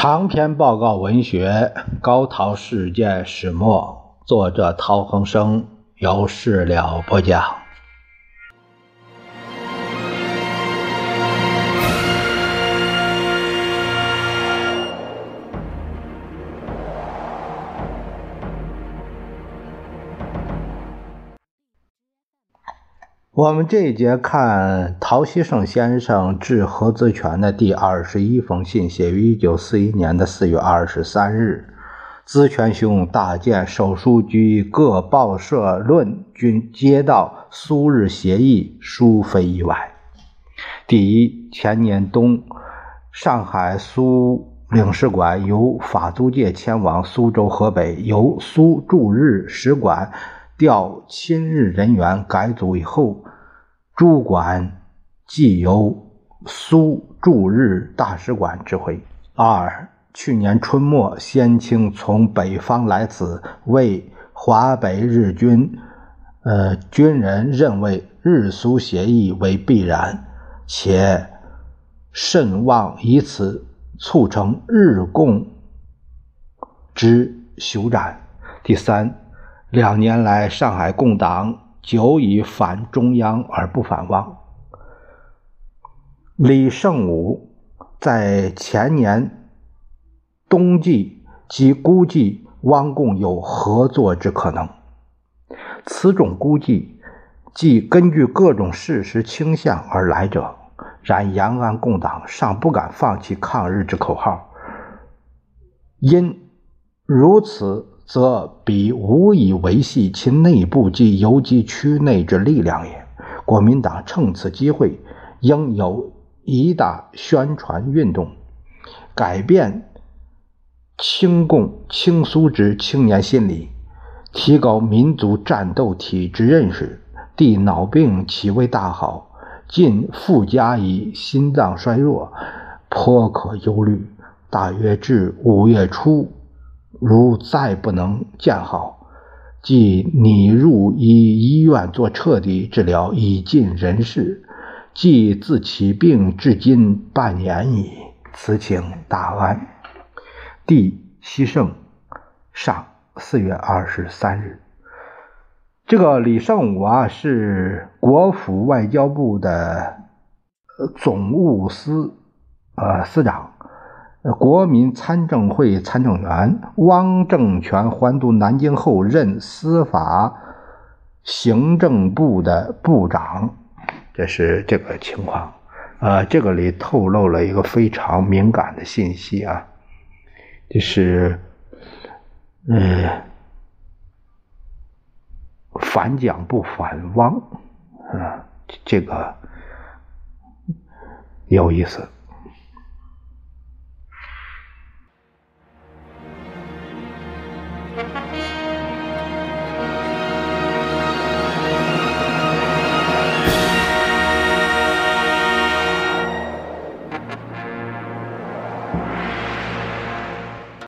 长篇报告文学《高陶事件始末》，作者陶恒生，由事了不讲。我们这一节看陶希圣先生致何子权的第二十一封信，写于一九四一年的四月二十三日。子权兄大见手书局各报社论均接到苏日协议，殊非意外。第一，前年冬，上海苏领事馆由法租界迁往苏州河北，由苏驻日使馆调亲日人员改组以后。主管即由苏驻日大使馆指挥。二，去年春末，先清从北方来此，为华北日军，呃，军人认为日苏协议为必然，且甚望以此促成日共之休战。第三，两年来，上海共党。久已反中央而不反汪。李胜武在前年冬季即估计汪共有合作之可能，此种估计即根据各种事实倾向而来者。然延安共党尚不敢放弃抗日之口号，因如此。则彼无以维系其内部及游击区内之力量也。国民党趁此机会，应有一大宣传运动，改变清共清苏之青年心理，提高民族战斗体之认识。地脑病岂为大好？近附加以心脏衰弱，颇可忧虑。大约至五月初。如再不能见好，即拟入医医院做彻底治疗，已尽人事。即自起病至今半年矣，此请大安。弟西圣上四月二十三日，这个李胜武啊，是国府外交部的总务司呃司长。国民参政会参政员汪政权还都南京后，任司法行政部的部长，这是这个情况。呃，这个里透露了一个非常敏感的信息啊，就是，呃，反蒋不反汪，啊，这个有意思。Thank.